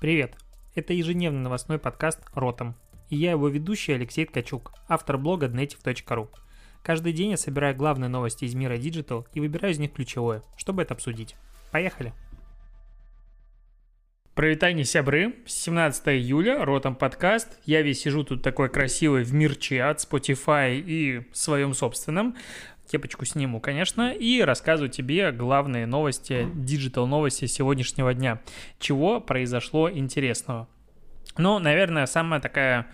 Привет! Это ежедневный новостной подкаст «Ротом». И я его ведущий Алексей Ткачук, автор блога dnative.ru. Каждый день я собираю главные новости из мира Digital и выбираю из них ключевое, чтобы это обсудить. Поехали! Прывітанне, сябры, 17 июля, Ротом подкаст. Я весь сижу тут такой красивый в мерче от Spotify и своем собственном кепочку сниму, конечно, и рассказываю тебе главные новости, digital новости сегодняшнего дня. Чего произошло интересного? Ну, наверное, самая такая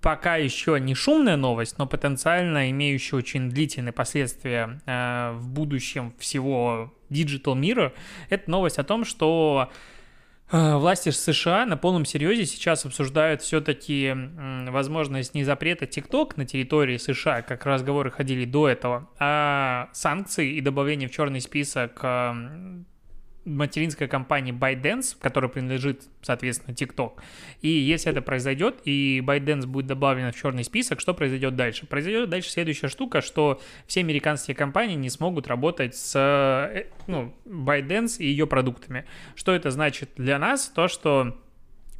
пока еще не шумная новость, но потенциально имеющая очень длительные последствия э, в будущем всего digital мира, это новость о том, что власти США на полном серьезе сейчас обсуждают все-таки возможность не запрета TikTok на территории США, как разговоры ходили до этого, а санкции и добавление в черный список материнской компании ByteDance, которая принадлежит, соответственно, TikTok. И если это произойдет, и ByteDance будет добавлена в черный список, что произойдет дальше? Произойдет дальше следующая штука, что все американские компании не смогут работать с э, ну, ByteDance и ее продуктами. Что это значит для нас? То, что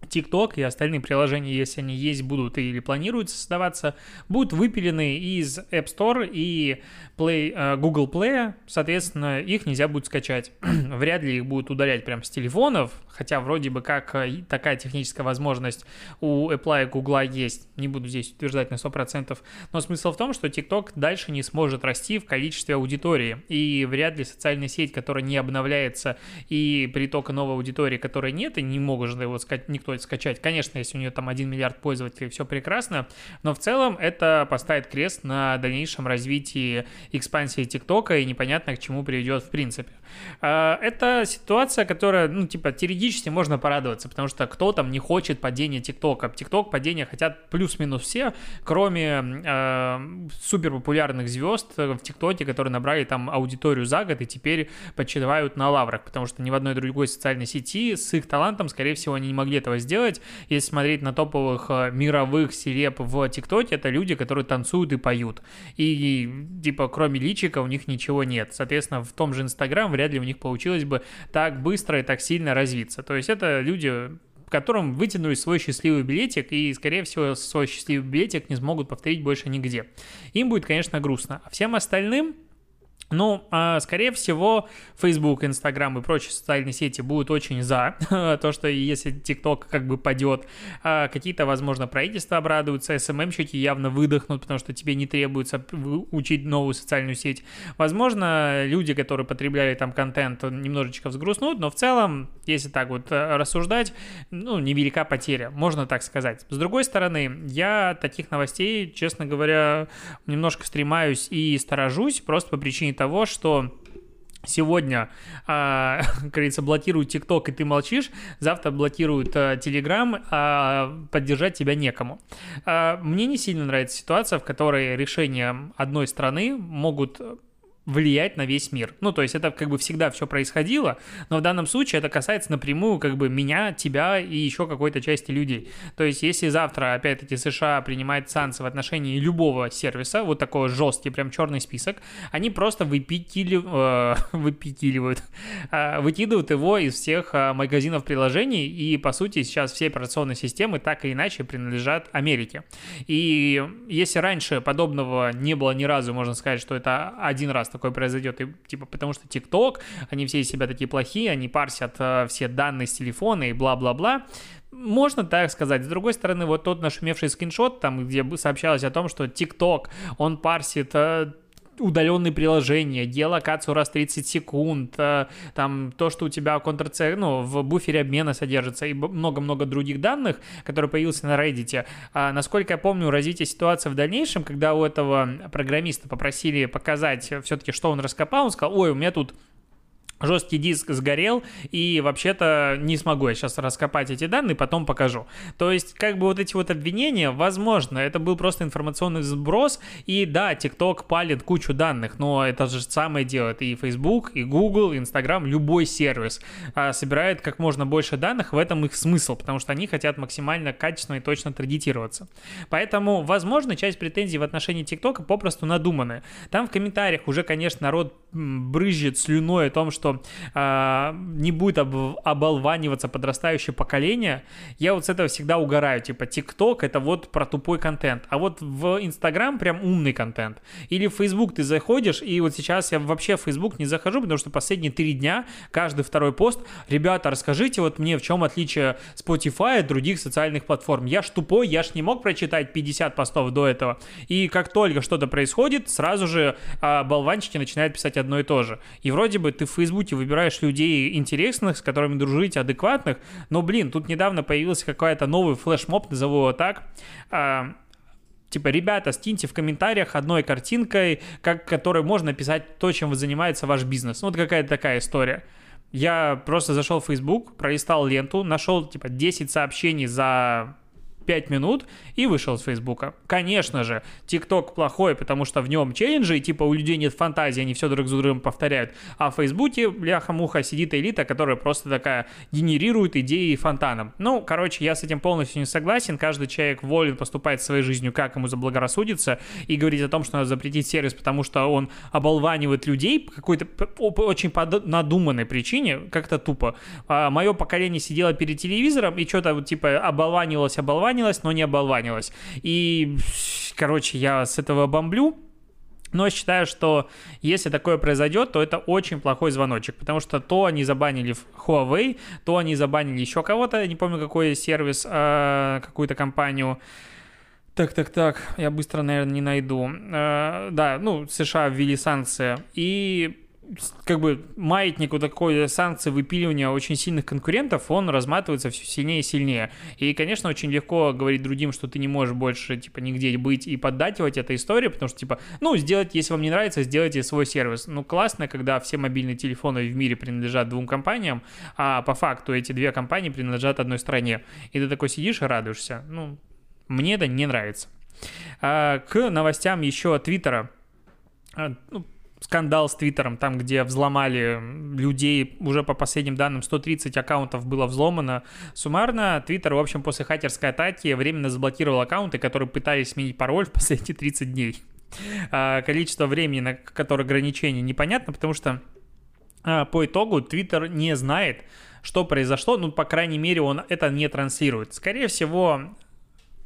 TikTok и остальные приложения, если они есть, будут или планируются создаваться, будут выпилены из App Store и Play, э, Google Play, соответственно, их нельзя будет скачать. Вряд ли их будут удалять прямо с телефонов, хотя вроде бы как э, такая техническая возможность у Apple и Google есть, не буду здесь утверждать на 100%, но смысл в том, что TikTok дальше не сможет расти в количестве аудитории, и вряд ли социальная сеть, которая не обновляется, и притока новой аудитории, которой нет, и не может его сказать никто скачать. Конечно, если у нее там 1 миллиард пользователей, все прекрасно, но в целом это поставит крест на дальнейшем развитии экспансии ТикТока и непонятно к чему приведет в принципе. А, это ситуация, которая, ну, типа, теоретически можно порадоваться, потому что кто там не хочет падения ТикТока. ТикТок падения хотят плюс-минус все, кроме э, супер популярных звезд в ТикТоке, которые набрали там аудиторию за год и теперь почивают на лаврах, потому что ни в одной другой социальной сети с их талантом, скорее всего, они не могли этого сделать. Если смотреть на топовых э, мировых селеб в ТикТоке, это люди, которые танцуют и поют. И, типа, кроме личика у них ничего нет. Соответственно, в том же Инстаграм вряд ли у них получилось бы так быстро и так сильно развиться. То есть это люди, которым вытянули свой счастливый билетик, и, скорее всего, свой счастливый билетик не смогут повторить больше нигде. Им будет, конечно, грустно. А всем остальным ну, а, скорее всего, Facebook, Instagram и прочие социальные сети будут очень за то, что если TikTok как бы падет, а, какие-то, возможно, правительства обрадуются, SMM-щики явно выдохнут, потому что тебе не требуется учить новую социальную сеть. Возможно, люди, которые потребляли там контент, немножечко взгрустнут, но в целом, если так вот э, рассуждать, ну, невелика потеря, можно так сказать. С другой стороны, я таких новостей, честно говоря, немножко стремаюсь и сторожусь, просто по причине того, что сегодня, э, говорится, блокируют ТикТок, и ты молчишь, завтра блокируют э, Телеграм, а поддержать тебя некому. Э, мне не сильно нравится ситуация, в которой решения одной страны могут влиять на весь мир. Ну, то есть это как бы всегда все происходило, но в данном случае это касается напрямую как бы меня, тебя и еще какой-то части людей. То есть если завтра, опять-таки, США принимает санкции в отношении любого сервиса, вот такой жесткий, прям черный список, они просто выпикили, э, выпикиливают, э, выкидывают его из всех э, магазинов приложений, и, по сути, сейчас все операционные системы так или иначе принадлежат Америке. И если раньше подобного не было ни разу, можно сказать, что это один раз такое произойдет, и, типа, потому что ТикТок, они все из себя такие плохие, они парсят э, все данные с телефона и бла-бла-бла. Можно так сказать. С другой стороны, вот тот нашумевший скриншот, там, где сообщалось о том, что TikTok, он парсит э, удаленные приложения, геолокацию раз 30 секунд, э, там то, что у тебя Ctrl-C, ну, в буфере обмена содержится, и много-много других данных, которые появился на Reddit. А, насколько я помню, развитие ситуации в дальнейшем, когда у этого программиста попросили показать все-таки, что он раскопал, он сказал, ой, у меня тут жесткий диск сгорел, и вообще-то не смогу я сейчас раскопать эти данные, потом покажу. То есть, как бы вот эти вот обвинения, возможно, это был просто информационный сброс, и да, TikTok палит кучу данных, но это же самое делает и Facebook, и Google, и Instagram, любой сервис а, собирает как можно больше данных, в этом их смысл, потому что они хотят максимально качественно и точно таргетироваться. Поэтому, возможно, часть претензий в отношении TikTok попросту надуманная. Там в комментариях уже, конечно, народ брызжет слюной о том, что что э, не будет об, оболваниваться подрастающее поколение, я вот с этого всегда угораю. Типа, ТикТок — это вот про тупой контент. А вот в Инстаграм прям умный контент. Или в Фейсбук ты заходишь, и вот сейчас я вообще в Фейсбук не захожу, потому что последние три дня каждый второй пост «Ребята, расскажите вот мне, в чем отличие Spotify от других социальных платформ. Я ж тупой, я ж не мог прочитать 50 постов до этого. И как только что-то происходит, сразу же а, болванчики начинают писать одно и то же. И вроде бы ты в Фейсбуке выбираешь людей интересных, с которыми дружить, адекватных, но, блин, тут недавно появился какой-то новый флешмоб, назову его так, а, Типа, ребята, скиньте в комментариях одной картинкой, как, которой можно писать то, чем вы занимается ваш бизнес. Ну, вот какая-то такая история. Я просто зашел в Facebook, пролистал ленту, нашел, типа, 10 сообщений за 5 минут и вышел с Фейсбука. Конечно же, ТикТок плохой, потому что в нем челленджи, и типа у людей нет фантазии, они все друг за другом повторяют. А в Фейсбуке, бляха-муха, сидит элита, которая просто такая генерирует идеи фонтаном. Ну, короче, я с этим полностью не согласен. Каждый человек волен поступать своей жизнью, как ему заблагорассудится, и говорить о том, что надо запретить сервис, потому что он оболванивает людей по какой-то очень надуманной причине, как-то тупо. А мое поколение сидело перед телевизором и что-то вот типа оболванивалось, оболванивалось, оболванилась, но не оболванилась. И, короче, я с этого бомблю, но считаю, что если такое произойдет, то это очень плохой звоночек, потому что то они забанили Huawei, то они забанили еще кого-то, не помню какой сервис, э, какую-то компанию. Так, так, так, я быстро, наверное, не найду. Э, да, ну, США ввели санкции. И как бы маятник вот такой санкции выпиливания очень сильных конкурентов, он разматывается все сильнее и сильнее. И, конечно, очень легко говорить другим, что ты не можешь больше, типа, нигде быть и поддативать этой истории, потому что, типа, ну, сделать, если вам не нравится, сделайте свой сервис. Ну, классно, когда все мобильные телефоны в мире принадлежат двум компаниям, а по факту эти две компании принадлежат одной стране. И ты такой сидишь и радуешься. Ну, мне это не нравится. А, к новостям еще Твиттера. Скандал с Твиттером, там, где взломали людей, уже по последним данным 130 аккаунтов было взломано. Суммарно Твиттер, в общем, после хакерской атаки временно заблокировал аккаунты, которые пытались сменить пароль в последние 30 дней. А, количество времени, на которое ограничение, непонятно, потому что а, по итогу Твиттер не знает, что произошло, ну, по крайней мере, он это не транслирует. Скорее всего,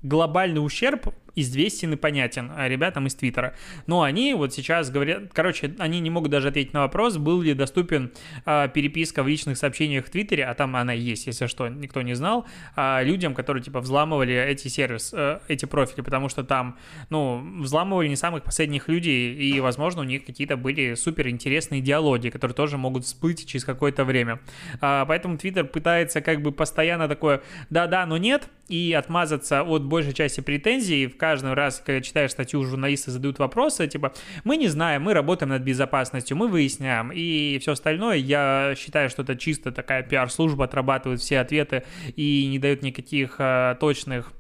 глобальный ущерб известен и понятен ребятам из Твиттера. Но они вот сейчас говорят, короче, они не могут даже ответить на вопрос, был ли доступен а, переписка в личных сообщениях в Твиттере, а там она есть, если что, никто не знал, а, людям, которые типа взламывали эти сервисы, а, эти профили, потому что там, ну, взламывали не самых последних людей, и, возможно, у них какие-то были супер интересные диалоги, которые тоже могут всплыть через какое-то время. А, поэтому Твиттер пытается как бы постоянно такое да-да, но нет, и отмазаться от большей части претензий в каждый раз, когда читаешь статью, журналисты задают вопросы, типа, мы не знаем, мы работаем над безопасностью, мы выясняем, и все остальное, я считаю, что это чисто такая пиар-служба, отрабатывает все ответы и не дает никаких а, точных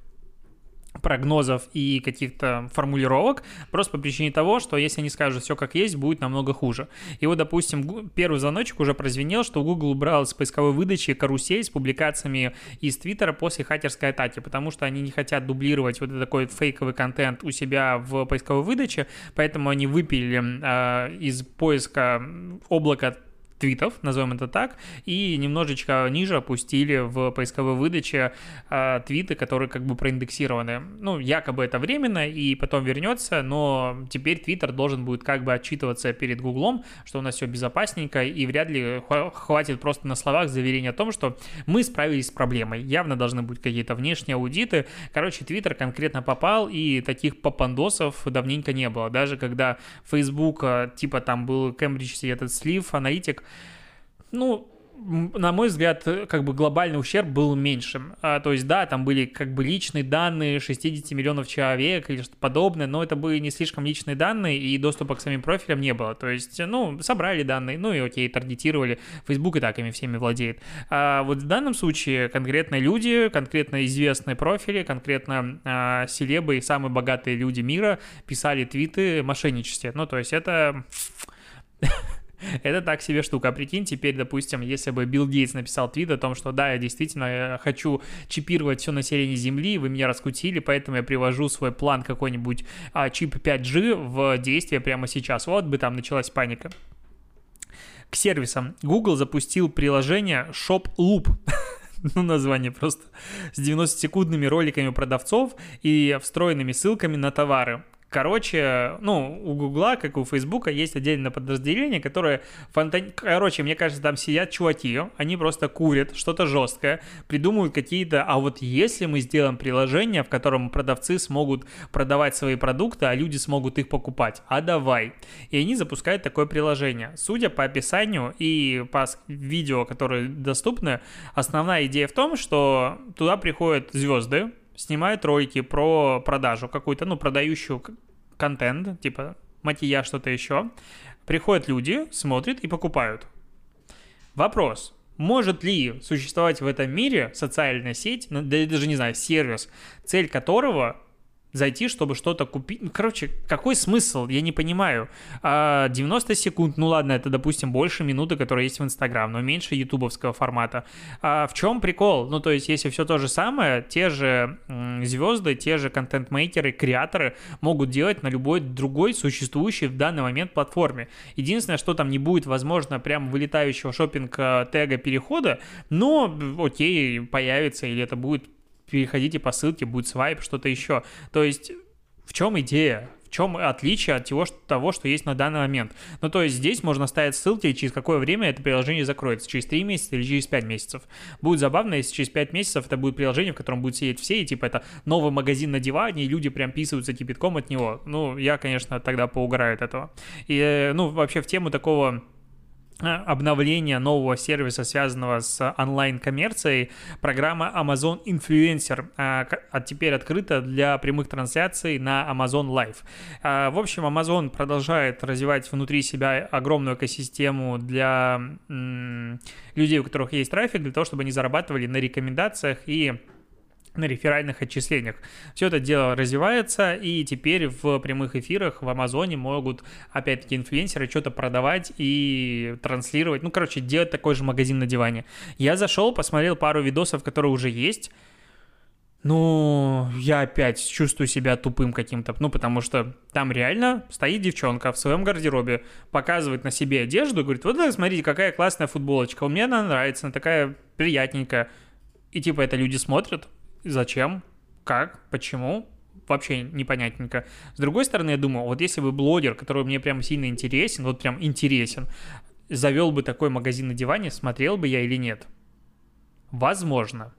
прогнозов и каких-то формулировок, просто по причине того, что если они скажут все как есть, будет намного хуже. И вот, допустим, первый звоночек уже прозвенел, что Google убрал с поисковой выдачи карусель с публикациями из Твиттера после хакерской атаки, потому что они не хотят дублировать вот такой фейковый контент у себя в поисковой выдаче, поэтому они выпилили э, из поиска облака твитов, назовем это так, и немножечко ниже опустили в поисковой выдаче э, твиты, которые как бы проиндексированы. Ну, якобы это временно и потом вернется, но теперь Твиттер должен будет как бы отчитываться перед Гуглом, что у нас все безопасненько, и вряд ли хватит просто на словах заверения о том, что мы справились с проблемой. Явно должны быть какие-то внешние аудиты. Короче, Твиттер конкретно попал, и таких попандосов давненько не было. Даже когда Facebook, а, типа там был Кембридж этот слив, аналитик, ну, на мой взгляд, как бы глобальный ущерб был меньшим. А, то есть, да, там были как бы личные данные 60 миллионов человек или что-то подобное, но это были не слишком личные данные, и доступа к самим профилям не было. То есть, ну, собрали данные, ну и окей, таргетировали. Facebook и так ими всеми владеет. А вот в данном случае конкретно люди, конкретно известные профили, конкретно а, селебы и самые богатые люди мира писали твиты мошенничестве. Ну, то есть, это... Это так себе штука. А прикинь, теперь, допустим, если бы Билл Гейтс написал твит о том, что да, я действительно хочу чипировать все население Земли, вы меня раскутили, поэтому я привожу свой план какой-нибудь а, чип 5G в действие прямо сейчас. Вот бы там началась паника. к сервисам. Google запустил приложение Shop Loop. ну, название просто, с 90-секундными роликами продавцов и встроенными ссылками на товары. Короче, ну, у Гугла, как у Фейсбука, есть отдельное подразделение, которое фонтан... Короче, мне кажется, там сидят чуваки, они просто курят что-то жесткое, придумывают какие-то... А вот если мы сделаем приложение, в котором продавцы смогут продавать свои продукты, а люди смогут их покупать, а давай. И они запускают такое приложение. Судя по описанию и по видео, которые доступны, основная идея в том, что туда приходят звезды, снимают ролики про продажу какую-то, ну, продающую контент, типа макияж, что-то еще. Приходят люди, смотрят и покупают. Вопрос. Может ли существовать в этом мире социальная сеть, ну, да, даже не знаю, сервис, цель которого зайти, чтобы что-то купить. Ну, короче, какой смысл? Я не понимаю. 90 а, секунд, ну ладно, это, допустим, больше минуты, которые есть в Инстаграм, но меньше ютубовского формата. А в чем прикол? Ну, то есть, если все то же самое, те же звезды, те же контент-мейкеры, креаторы могут делать на любой другой существующей в данный момент платформе. Единственное, что там не будет, возможно, прям вылетающего шопинг э, тега перехода, но окей, появится, или это будет переходите по ссылке, будет свайп, что-то еще. То есть в чем идея? В чем отличие от того, что, того, что есть на данный момент? Ну, то есть здесь можно ставить ссылки, через какое время это приложение закроется? Через 3 месяца или через 5 месяцев? Будет забавно, если через 5 месяцев это будет приложение, в котором будут сидеть все, и типа это новый магазин на диване, и люди прям писаются кипятком от него. Ну, я, конечно, тогда поугараю от этого. И, э, ну, вообще в тему такого обновления нового сервиса, связанного с онлайн-коммерцией, программа Amazon Influencer а, теперь открыта для прямых трансляций на Amazon Live. А, в общем, Amazon продолжает развивать внутри себя огромную экосистему для людей, у которых есть трафик, для того, чтобы они зарабатывали на рекомендациях и на реферальных отчислениях. Все это дело развивается, и теперь в прямых эфирах в Амазоне могут, опять-таки, инфлюенсеры что-то продавать и транслировать. Ну, короче, делать такой же магазин на диване. Я зашел, посмотрел пару видосов, которые уже есть. Ну, я опять чувствую себя тупым каким-то, ну, потому что там реально стоит девчонка в своем гардеробе, показывает на себе одежду, говорит, вот смотрите, какая классная футболочка, мне она нравится, она такая приятненькая. И типа это люди смотрят, Зачем? Как? Почему? вообще непонятненько. С другой стороны, я думаю, вот если бы блогер, который мне прям сильно интересен, вот прям интересен, завел бы такой магазин на диване, смотрел бы я или нет? Возможно.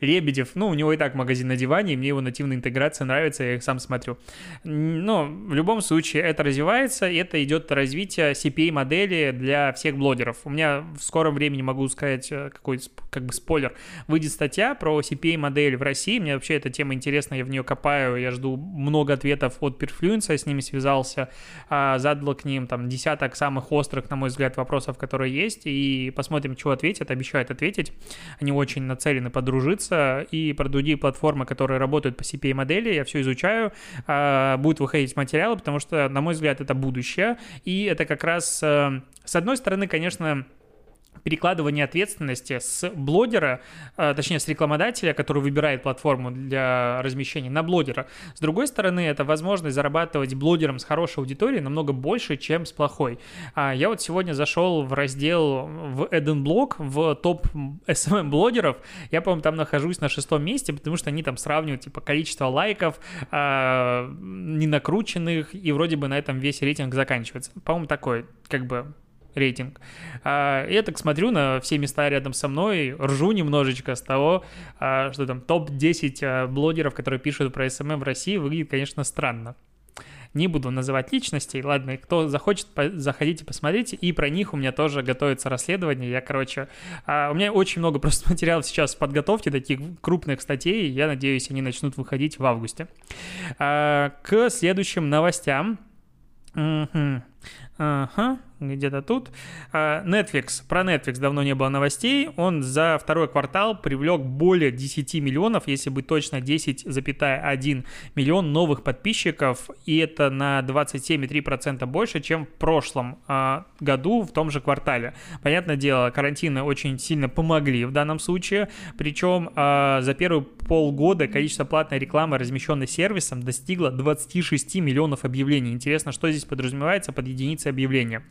Лебедев, ну, у него и так магазин на диване, и мне его нативная интеграция нравится, я их сам смотрю. Но в любом случае это развивается, и это идет развитие CPA-модели для всех блогеров. У меня в скором времени, могу сказать, э, какой как бы спойлер, выйдет статья про CPA-модель в России. Мне вообще эта тема интересна, я в нее копаю, я жду много ответов от Perfluence, я с ними связался, а, задал к ним там десяток самых острых, на мой взгляд, вопросов, которые есть, и посмотрим, что ответят, обещают ответить. Они очень нацелены подружиться ложится, и про другие платформы, которые работают по CPA-модели, я все изучаю, а, будут выходить материалы, потому что, на мой взгляд, это будущее, и это как раз, э, с одной стороны, конечно, перекладывание ответственности с блогера, э, точнее, с рекламодателя, который выбирает платформу для размещения, на блогера. С другой стороны, это возможность зарабатывать блогером с хорошей аудиторией намного больше, чем с плохой. А я вот сегодня зашел в раздел в Edenblog, в топ SMM-блогеров. Я, по-моему, там нахожусь на шестом месте, потому что они там сравнивают, типа, количество лайков, э, не накрученных, и вроде бы на этом весь рейтинг заканчивается. По-моему, такой, как бы, рейтинг. А, я так смотрю на все места рядом со мной, ржу немножечко с того, а, что там топ-10 а, блогеров, которые пишут про SMM в России, выглядит, конечно, странно. Не буду называть личностей, ладно, кто захочет, заходите, посмотрите, и про них у меня тоже готовится расследование, я, короче, у меня очень много просто материалов сейчас в подготовке, таких крупных статей, я надеюсь, они начнут выходить в августе. К следующим новостям. Ага, где-то тут. А, Netflix. Про Netflix давно не было новостей. Он за второй квартал привлек более 10 миллионов, если быть точно, 10,1 миллион новых подписчиков. И это на 27,3% больше, чем в прошлом а, году в том же квартале. Понятное дело, карантины очень сильно помогли в данном случае. Причем а, за первые полгода количество платной рекламы, размещенной сервисом, достигло 26 миллионов объявлений. Интересно, что здесь подразумевается под под единицей объявления.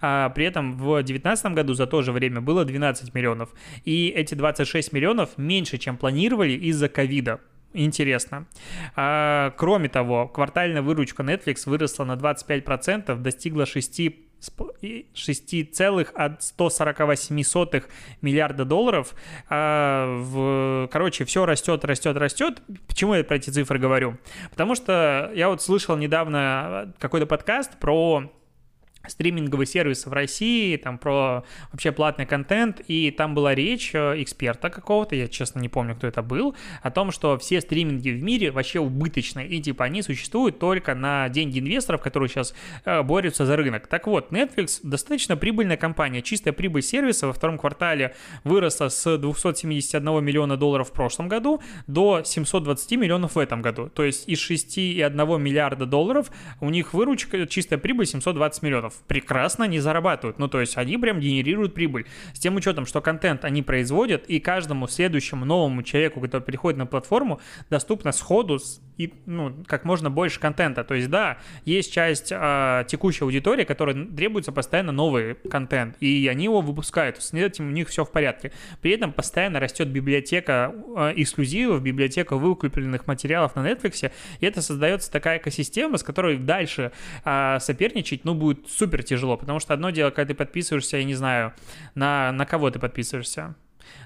А при этом в 2019 году за то же время было 12 миллионов. И эти 26 миллионов меньше, чем планировали из-за ковида интересно. А, кроме того, квартальная выручка Netflix выросла на 25%, достигла 6 6,148 миллиарда долларов. А, в, короче, все растет, растет, растет. Почему я про эти цифры говорю? Потому что я вот слышал недавно какой-то подкаст про стриминговые сервисы в России, там про вообще платный контент, и там была речь э, эксперта какого-то, я честно не помню, кто это был, о том, что все стриминги в мире вообще убыточные, и типа они существуют только на деньги инвесторов, которые сейчас э, борются за рынок. Так вот, Netflix достаточно прибыльная компания, чистая прибыль сервиса. Во втором квартале выросла с 271 миллиона долларов в прошлом году до 720 миллионов в этом году, то есть из 6,1 миллиарда долларов у них выручка, чистая прибыль 720 миллионов прекрасно не зарабатывают. Ну, то есть они прям генерируют прибыль. С тем учетом, что контент они производят, и каждому следующему новому человеку, который приходит на платформу, доступно сходу и ну, как можно больше контента. То есть, да, есть часть э, текущей аудитории, которой требуется постоянно новый контент, и они его выпускают. С этим у них все в порядке. При этом постоянно растет библиотека э, эксклюзивов, библиотека выкупленных материалов на Netflix, и это создается такая экосистема, с которой дальше э, соперничать, ну, будет супер тяжело, потому что одно дело, когда ты подписываешься, я не знаю, на, на кого ты подписываешься?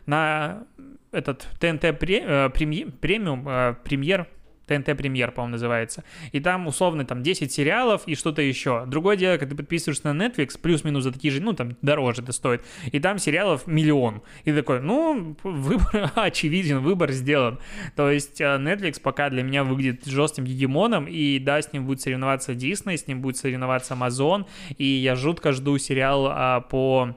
На этот ТНТ премиум, премьер, ТНТ Премьер, по-моему, называется. И там, условно, там 10 сериалов и что-то еще. Другое дело, когда ты подписываешься на Netflix, плюс-минус за такие же, ну, там, дороже это стоит, и там сериалов миллион. И такой, ну, выбор очевиден, выбор сделан. То есть э, Netflix пока для меня выглядит жестким гегемоном, и да, с ним будет соревноваться Disney, с ним будет соревноваться Amazon, и я жутко жду сериал а, по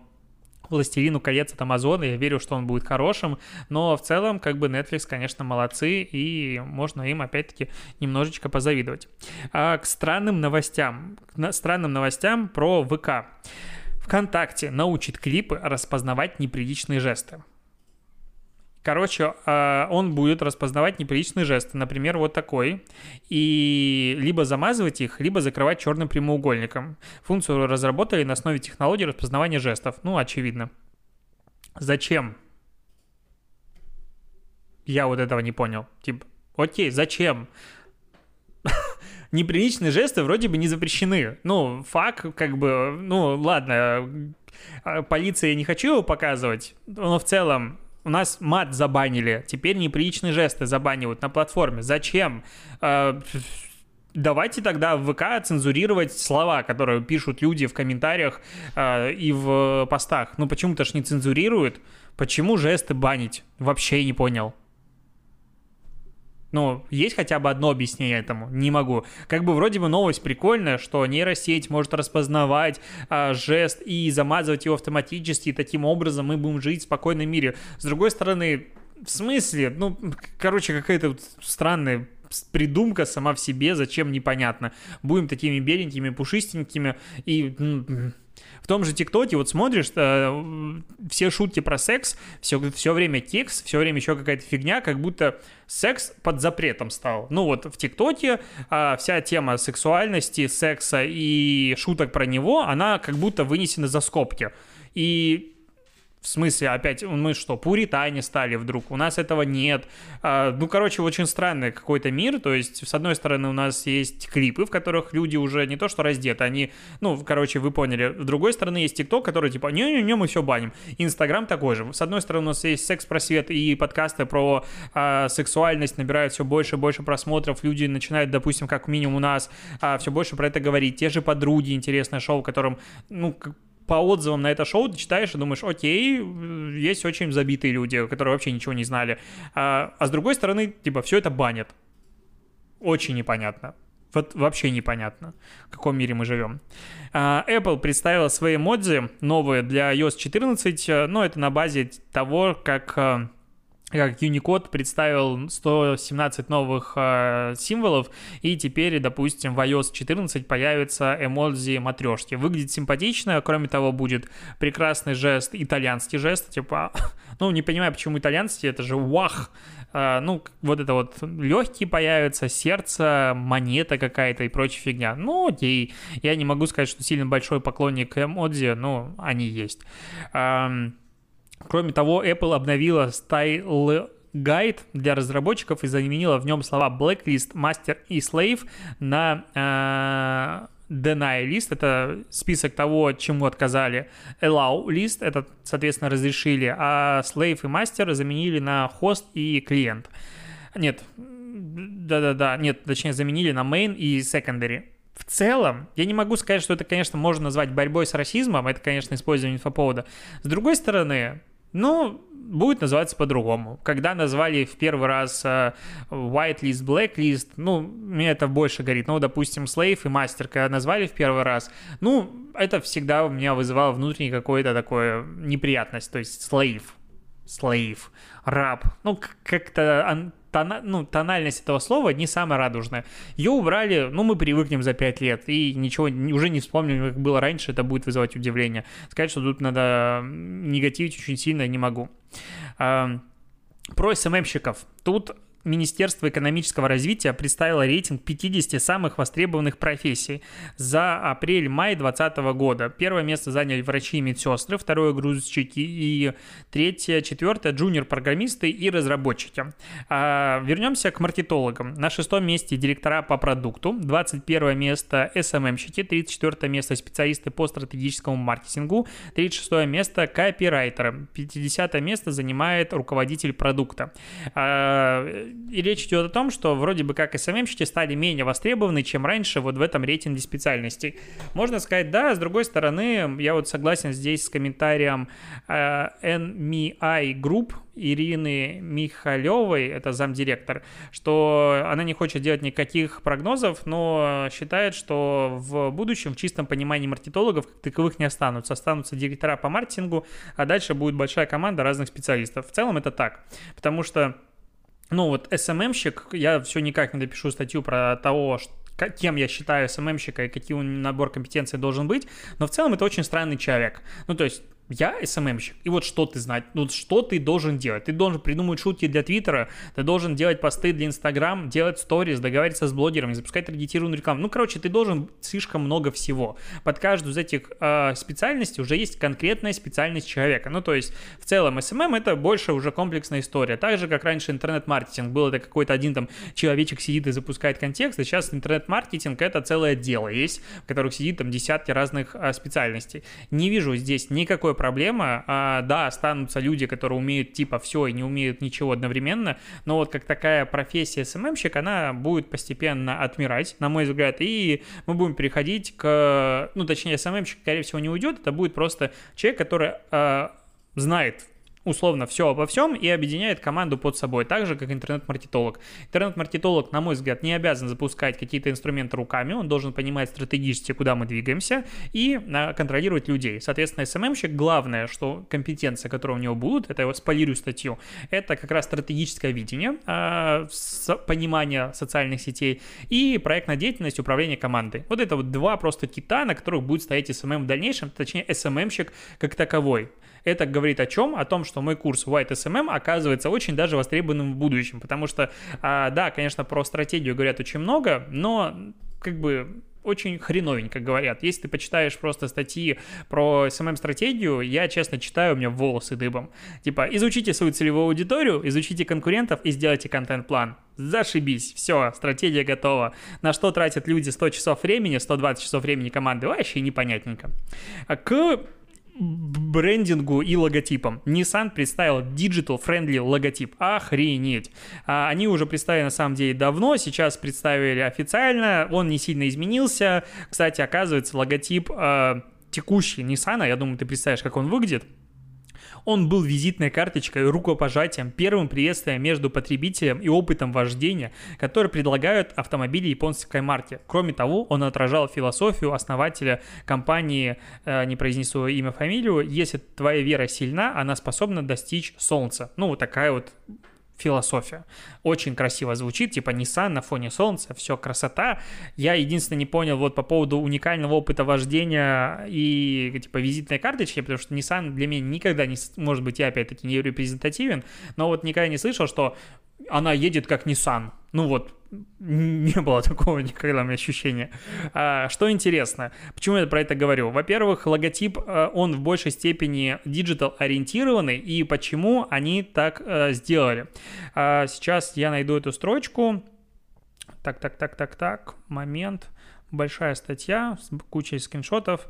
«Властелину колец» от Амазона, я верю, что он будет хорошим, но в целом, как бы, Netflix, конечно, молодцы, и можно им, опять-таки, немножечко позавидовать. А к странным новостям, к странным новостям про ВК. ВКонтакте научит клипы распознавать неприличные жесты. Короче, а, он будет распознавать неприличные жесты, например, вот такой, и либо замазывать их, либо закрывать черным прямоугольником. Функцию разработали на основе технологии распознавания жестов. Ну, очевидно. Зачем? Я вот этого не понял. Типа, окей, зачем? Неприличные жесты вроде бы не запрещены. Ну, факт, как бы, ну, ладно, а, полиция я не хочу его показывать, но в целом у нас мат забанили, теперь неприличные жесты забанивают на платформе. Зачем? А, давайте тогда в ВК цензурировать слова, которые пишут люди в комментариях э, и в постах. Ну почему-то ж не цензурируют. Почему жесты банить? Вообще не понял. Ну, есть хотя бы одно объяснение этому? Не могу. Как бы вроде бы новость прикольная, что нейросеть может распознавать а, жест и замазывать его автоматически, и таким образом мы будем жить в спокойном мире. С другой стороны, в смысле? Ну, короче, какая-то вот странная придумка сама в себе, зачем непонятно. Будем такими беленькими, пушистенькими и... В том же ТикТоке вот смотришь, э, все шутки про секс, все, все время кекс, все время еще какая-то фигня, как будто секс под запретом стал. Ну вот в ТикТоке э, вся тема сексуальности, секса и шуток про него, она как будто вынесена за скобки. И в смысле, опять, мы что, пуритане стали вдруг? У нас этого нет. А, ну, короче, очень странный какой-то мир. То есть, с одной стороны, у нас есть клипы, в которых люди уже не то что раздеты, они, ну, короче, вы поняли. С другой стороны, есть ТикТок, который типа, не-не-не, мы все баним. Инстаграм такой же. С одной стороны, у нас есть секс-просвет и подкасты про а, сексуальность набирают все больше и больше просмотров. Люди начинают, допустим, как минимум у нас, а, все больше про это говорить. Те же подруги, интересное шоу, в котором, ну, по отзывам на это шоу ты читаешь и думаешь, окей, есть очень забитые люди, которые вообще ничего не знали. А, а с другой стороны, типа, все это банят. Очень непонятно. Вот вообще непонятно, в каком мире мы живем. А, Apple представила свои эмодзи новые для iOS 14, но это на базе того, как а, как Unicode представил 117 новых э, символов, и теперь, допустим, в iOS 14 появится эмодзи матрешки. Выглядит симпатично, кроме того, будет прекрасный жест, итальянский жест, типа, ну, не понимаю, почему итальянский, это же вах, э, ну, вот это вот легкие появятся, сердце, монета какая-то и прочая фигня. Ну, окей, я не могу сказать, что сильно большой поклонник эмодзи, но они есть. Эм, Кроме того, Apple обновила Style Guide для разработчиков и заменила в нем слова Blacklist, Master и Slave на э, Deny List. Это список того, чему отказали. Allow List, это, соответственно, разрешили. А Slave и Master заменили на Host и клиент. Нет, да-да-да, нет, точнее, заменили на Main и Secondary в целом, я не могу сказать, что это, конечно, можно назвать борьбой с расизмом, это, конечно, использование инфоповода. С другой стороны, ну, будет называться по-другому. Когда назвали в первый раз uh, whitelist, blacklist, ну, мне это больше горит. Ну, допустим, slave и master, когда назвали в первый раз, ну, это всегда у меня вызывало внутреннее какое-то такое неприятность. То есть slave, slave, раб. Ну, как-то тона, ну, тональность этого слова не самая радужная. Ее убрали, ну, мы привыкнем за 5 лет, и ничего, уже не вспомним, как было раньше, это будет вызывать удивление. Сказать, что тут надо негативить очень сильно, не могу. Про СММщиков. Тут Министерство экономического развития представило рейтинг 50 самых востребованных профессий за апрель-май 2020 года. Первое место заняли врачи и медсестры, второе – грузчики и третье, четвертое – джуниор-программисты и разработчики. А, вернемся к маркетологам. На шестом месте директора по продукту, 21 место – SMM-щики, 34 место – специалисты по стратегическому маркетингу, 36 место – копирайтеры, 50 место занимает руководитель продукта. А, и речь идет о том, что вроде бы как SMM-щики стали менее востребованы, чем раньше вот в этом рейтинге специальностей. Можно сказать, да, с другой стороны, я вот согласен здесь с комментарием э, NMI Group, Ирины Михалевой, это замдиректор, что она не хочет делать никаких прогнозов, но считает, что в будущем в чистом понимании маркетологов как таковых не останутся. Останутся директора по маркетингу, а дальше будет большая команда разных специалистов. В целом это так, потому что ну вот SMM-щик, я все никак не допишу статью про того, что кем я считаю СММщика и какие у него набор компетенций должен быть, но в целом это очень странный человек. Ну, то есть я СММщик, и вот что ты знать, ну что ты должен делать? Ты должен придумать шутки для Твиттера, ты должен делать посты для Инстаграм, делать сторис, договариваться с блогерами, запускать таргетированную рекламу. Ну, короче, ты должен слишком много всего. Под каждую из этих э, специальностей уже есть конкретная специальность человека. Ну, то есть, в целом, SMM это больше уже комплексная история. Так же, как раньше интернет-маркетинг был, это какой-то один там человечек сидит и запускает контекст, а сейчас интернет-маркетинг это целое дело есть, в которых сидит там десятки разных э, специальностей. Не вижу здесь никакой проблема. А, да, останутся люди, которые умеют типа все и не умеют ничего одновременно, но вот как такая профессия SMM щик, она будет постепенно отмирать, на мой взгляд, и мы будем переходить к, ну, точнее, SMM щик, скорее всего, не уйдет, это будет просто человек, который э, знает условно все обо всем и объединяет команду под собой, так же, как интернет-маркетолог. Интернет-маркетолог, на мой взгляд, не обязан запускать какие-то инструменты руками, он должен понимать стратегически, куда мы двигаемся, и а, контролировать людей. Соответственно, SMM-щик, главное, что компетенция, которая у него будут, это я спойлерю статью, это как раз стратегическое видение, а, понимание социальных сетей и проектная деятельность, управление командой. Вот это вот два просто кита, на которых будет стоять SMM в дальнейшем, точнее, SMM-щик как таковой. Это говорит о чем? О том, что мой курс White SMM оказывается очень даже востребованным в будущем, потому что, а, да, конечно, про стратегию говорят очень много, но как бы очень хреновенько говорят. Если ты почитаешь просто статьи про SMM-стратегию, я, честно, читаю, у меня волосы дыбом. Типа, изучите свою целевую аудиторию, изучите конкурентов и сделайте контент-план. Зашибись, все, стратегия готова. На что тратят люди 100 часов времени, 120 часов времени команды, вообще непонятненько. К брендингу и логотипом. Nissan представил digital-friendly логотип. Охренеть. А, они уже представили на самом деле давно, сейчас представили официально, он не сильно изменился. Кстати, оказывается, логотип э, текущий Nissan, я думаю, ты представляешь, как он выглядит, Он был визитной карточкой, рукопожатием, первым приветствием между потребителем и опытом вождения, который предлагают автомобили японской марки. Кроме того, он отражал философию основателя компании, э, не произнесу имя, фамилию, если твоя вера сильна, она способна достичь солнца. Ну, вот такая вот философия. Очень красиво звучит, типа Nissan на фоне солнца, все красота. Я единственное не понял вот по поводу уникального опыта вождения и типа визитной карточки, потому что Nissan для меня никогда не, может быть, я опять-таки не репрезентативен, но вот никогда не слышал, что она едет как Nissan. Ну вот, не было такого никогда у меня ощущения. А, что интересно, почему я про это говорю? Во-первых, логотип, э, он в большей степени digital ориентированный, и почему они так а, сделали? А, сейчас я найду эту строчку. Так, так, так, так, так, момент. Большая статья с кучей скриншотов.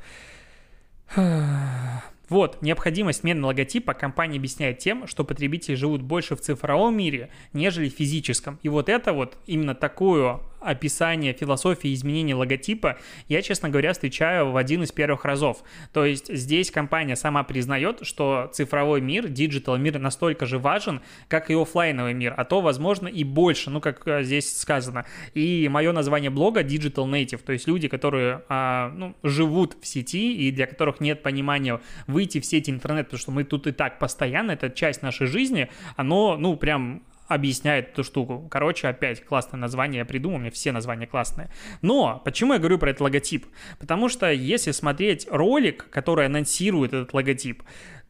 Вот, необходимость смены логотипа компания объясняет тем, что потребители живут больше в цифровом мире, нежели в физическом. И вот это вот, именно такую описание философии изменения логотипа я, честно говоря, встречаю в один из первых разов. То есть здесь компания сама признает, что цифровой мир, digital мир настолько же важен, как и офлайновый мир, а то, возможно, и больше, ну, как э, здесь сказано. И мое название блога Digital Native, то есть люди, которые а, ну, живут в сети и для которых нет понимания выйти в сеть интернет, потому что мы тут и так постоянно, это часть нашей жизни, оно, ну, прям объясняет эту штуку. Короче, опять классное название я придумал, меня все названия классные. Но почему я говорю про этот логотип? Потому что если смотреть ролик, который анонсирует этот логотип,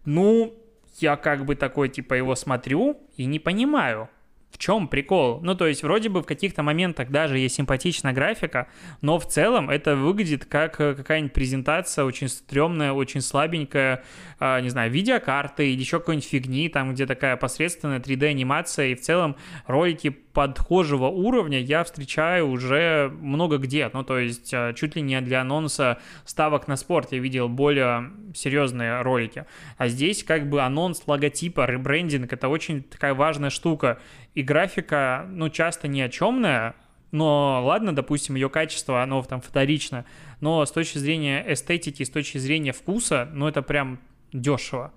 ну, я как бы такой, типа, его смотрю и не понимаю, в чем прикол? Ну, то есть, вроде бы в каких-то моментах даже есть симпатичная графика, но в целом это выглядит как э, какая-нибудь презентация очень стрёмная, очень слабенькая, э, не знаю, видеокарты или еще какой-нибудь фигни, там, где такая посредственная 3D-анимация, и в целом ролики подхожего уровня я встречаю уже много где. Ну, то есть, э, чуть ли не для анонса ставок на спорт я видел более серьезные ролики. А здесь как бы анонс логотипа, ребрендинг, это очень такая важная штука и графика, ну, часто ни о чемная, но ладно, допустим, ее качество, оно там вторично, но с точки зрения эстетики, с точки зрения вкуса, ну, это прям дешево.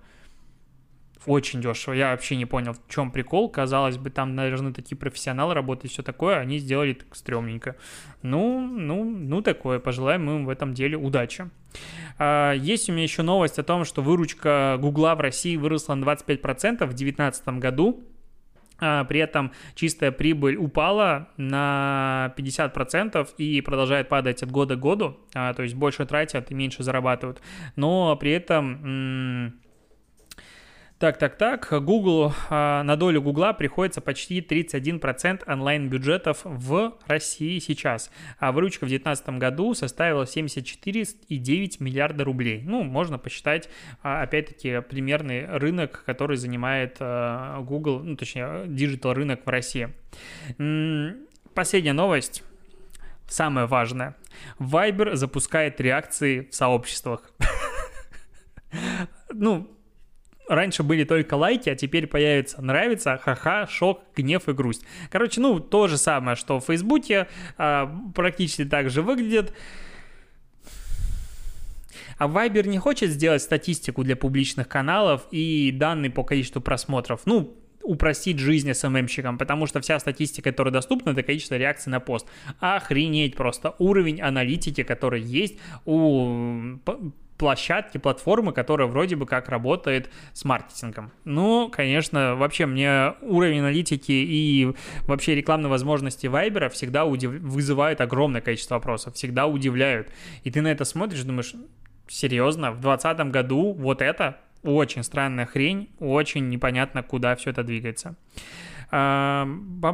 Очень дешево. Я вообще не понял, в чем прикол. Казалось бы, там, наверное, такие профессионалы работают все такое. Они сделали так стрёмненько. Ну, ну, ну такое. Пожелаем им в этом деле удачи. А, есть у меня еще новость о том, что выручка Гугла в России выросла на 25% в 2019 году при этом чистая прибыль упала на 50% и продолжает падать от года к году, а, то есть больше тратят и меньше зарабатывают. Но при этом так, так, так. Google, а, на долю Гугла приходится почти 31% онлайн-бюджетов в России сейчас. А выручка в 2019 году составила 74,9 миллиарда рублей. Ну, можно посчитать, а, опять-таки, примерный рынок, который занимает а, Google, ну, точнее, digital рынок в России. Последняя новость самое важное. Viber запускает реакции в сообществах. Ну, раньше были только лайки, а теперь появится нравится, ха-ха, шок, гнев и грусть. Короче, ну, то же самое, что в Фейсбуке, а, практически так же выглядит. А Viber не хочет сделать статистику для публичных каналов и данные по количеству просмотров. Ну, упростить жизнь СММщикам, потому что вся статистика, которая доступна, это количество реакций на пост. Охренеть просто уровень аналитики, который есть у площадки, платформы, которая вроде бы как работает с маркетингом. Ну, конечно, вообще мне уровень аналитики и вообще рекламной возможности Вайбера всегда удив... вызывают огромное количество вопросов, всегда удивляют. И ты на это смотришь, думаешь, серьезно, в 2020 году вот это очень странная хрень, очень непонятно, куда все это двигается. А,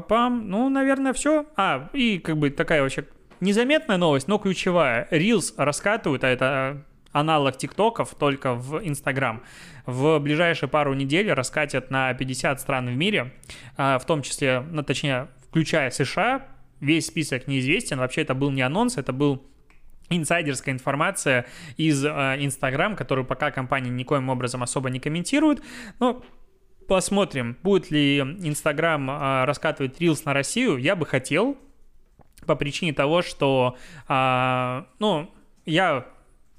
пам ну, наверное, все. А, и как бы такая вообще незаметная новость, но ключевая. Reels раскатывают, а это аналог ТикТоков, только в Инстаграм. В ближайшие пару недель раскатят на 50 стран в мире, а, в том числе, ну, точнее, включая США. Весь список неизвестен. Вообще это был не анонс, это был инсайдерская информация из Инстаграм, которую пока компания никоим образом особо не комментирует. Но посмотрим, будет ли Инстаграм а, раскатывать Reels на Россию. Я бы хотел, по причине того, что, а, ну, я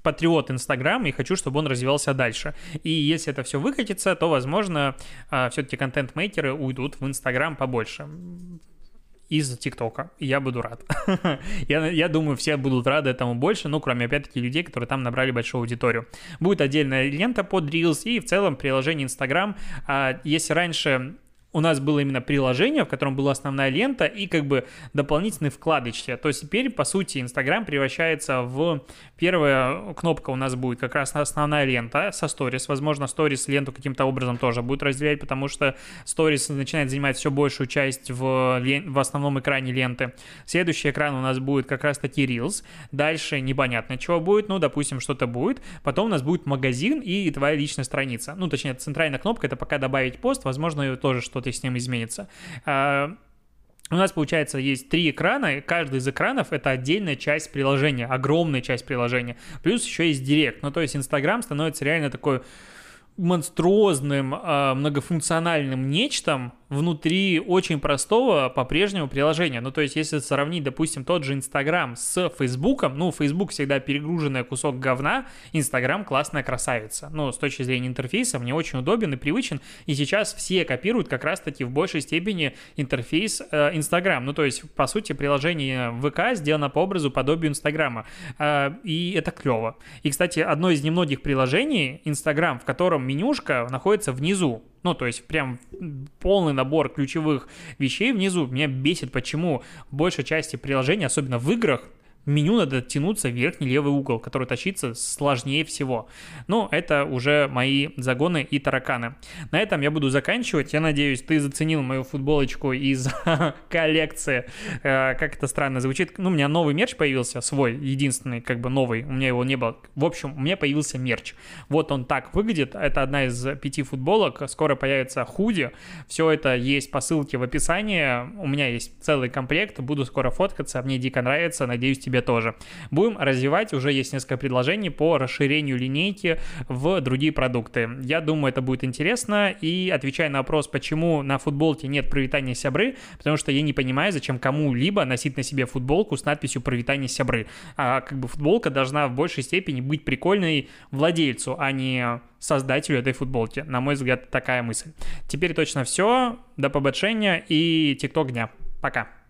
патриот Инстаграма и хочу, чтобы он развивался дальше. И если это все выкатится, то, возможно, а, все-таки контент-мейкеры уйдут в Инстаграм побольше из ТикТока. Я буду рад. я, я думаю, все будут рады этому больше, ну, кроме, опять-таки, людей, которые там набрали большую аудиторию. Будет отдельная лента под Reels и в целом приложение Instagram. А, если раньше у нас было именно приложение, в котором была основная лента и как бы дополнительные вкладочки. То есть теперь, по сути, Инстаграм превращается в... Первая кнопка у нас будет как раз основная лента со сторис. Возможно, сторис ленту каким-то образом тоже будет разделять, потому что сторис начинает занимать все большую часть в, лен... в основном экране ленты. Следующий экран у нас будет как раз-таки Reels. Дальше непонятно, чего будет. Ну, допустим, что-то будет. Потом у нас будет магазин и твоя личная страница. Ну, точнее, центральная кнопка — это пока добавить пост. Возможно, тоже что что-то с ним изменится. А, у нас, получается, есть три экрана, и каждый из экранов — это отдельная часть приложения, огромная часть приложения. Плюс еще есть Директ. Ну, то есть Инстаграм становится реально такой монструозным, э, многофункциональным нечтом, внутри очень простого по-прежнему приложения. Ну, то есть, если сравнить, допустим, тот же Инстаграм с Фейсбуком, ну, Фейсбук всегда перегруженный кусок говна, Инстаграм классная красавица. Ну, с точки зрения интерфейса мне очень удобен и привычен, и сейчас все копируют как раз-таки в большей степени интерфейс э, Инстаграм. Ну, то есть, по сути, приложение ВК сделано по образу подобию Инстаграма, э, и это клево. И, кстати, одно из немногих приложений Инстаграм, в котором менюшка находится внизу, ну, то есть прям полный набор ключевых вещей внизу. Меня бесит, почему большей части приложений, особенно в играх, меню надо тянуться в верхний левый угол, который тащится сложнее всего. Но это уже мои загоны и тараканы. На этом я буду заканчивать. Я надеюсь, ты заценил мою футболочку из коллекции. Э, как это странно звучит. Ну, у меня новый мерч появился, свой, единственный, как бы новый. У меня его не было. В общем, у меня появился мерч. Вот он так выглядит. Это одна из пяти футболок. Скоро появится худи. Все это есть по ссылке в описании. У меня есть целый комплект. Буду скоро фоткаться. Мне дико нравится. Надеюсь, тебе тебе тоже. Будем развивать, уже есть несколько предложений по расширению линейки в другие продукты. Я думаю, это будет интересно. И отвечая на вопрос, почему на футболке нет провитания сябры, потому что я не понимаю, зачем кому-либо носить на себе футболку с надписью «Провитание сябры». А как бы футболка должна в большей степени быть прикольной владельцу, а не создателю этой футболки. На мой взгляд, такая мысль. Теперь точно все. До побочения и тикток дня. Пока.